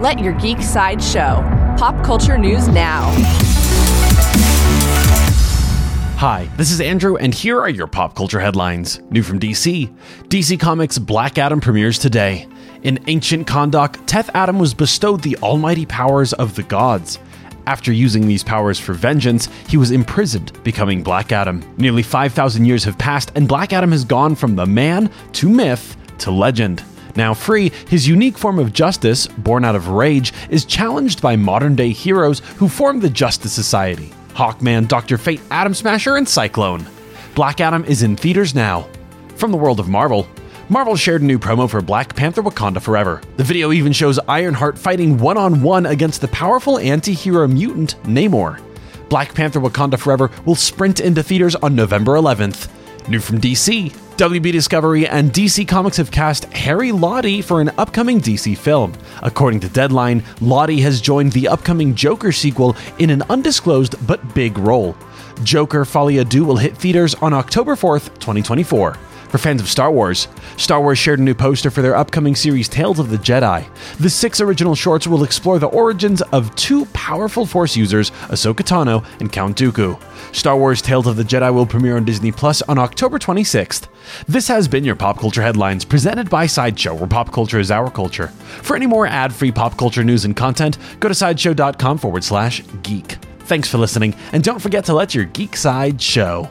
Let your geek side show. Pop culture news now. Hi, this is Andrew, and here are your pop culture headlines. New from DC DC Comics Black Adam premieres today. In ancient Kahndaq, Teth Adam was bestowed the almighty powers of the gods. After using these powers for vengeance, he was imprisoned, becoming Black Adam. Nearly 5,000 years have passed, and Black Adam has gone from the man to myth to legend. Now free, his unique form of justice, born out of rage, is challenged by modern day heroes who form the Justice Society Hawkman, Dr. Fate, Atom Smasher, and Cyclone. Black Adam is in theaters now. From the world of Marvel, Marvel shared a new promo for Black Panther Wakanda Forever. The video even shows Ironheart fighting one on one against the powerful anti hero mutant Namor. Black Panther Wakanda Forever will sprint into theaters on November 11th. New from DC WB Discovery and DC Comics have cast Harry Lawtey for an upcoming DC film. According to Deadline, Lawtey has joined the upcoming Joker sequel in an undisclosed but big role. Joker Folie à Deux will hit theaters on October 4th, 2024. For fans of Star Wars, Star Wars shared a new poster for their upcoming series Tales of the Jedi. The six original shorts will explore the origins of two powerful Force users, Ahsoka Tano and Count Dooku. Star Wars Tales of the Jedi will premiere on Disney Plus on October 26th. This has been your Pop Culture Headlines, presented by Sideshow, where pop culture is our culture. For any more ad free pop culture news and content, go to sideshow.com forward slash geek. Thanks for listening, and don't forget to let your geek side show.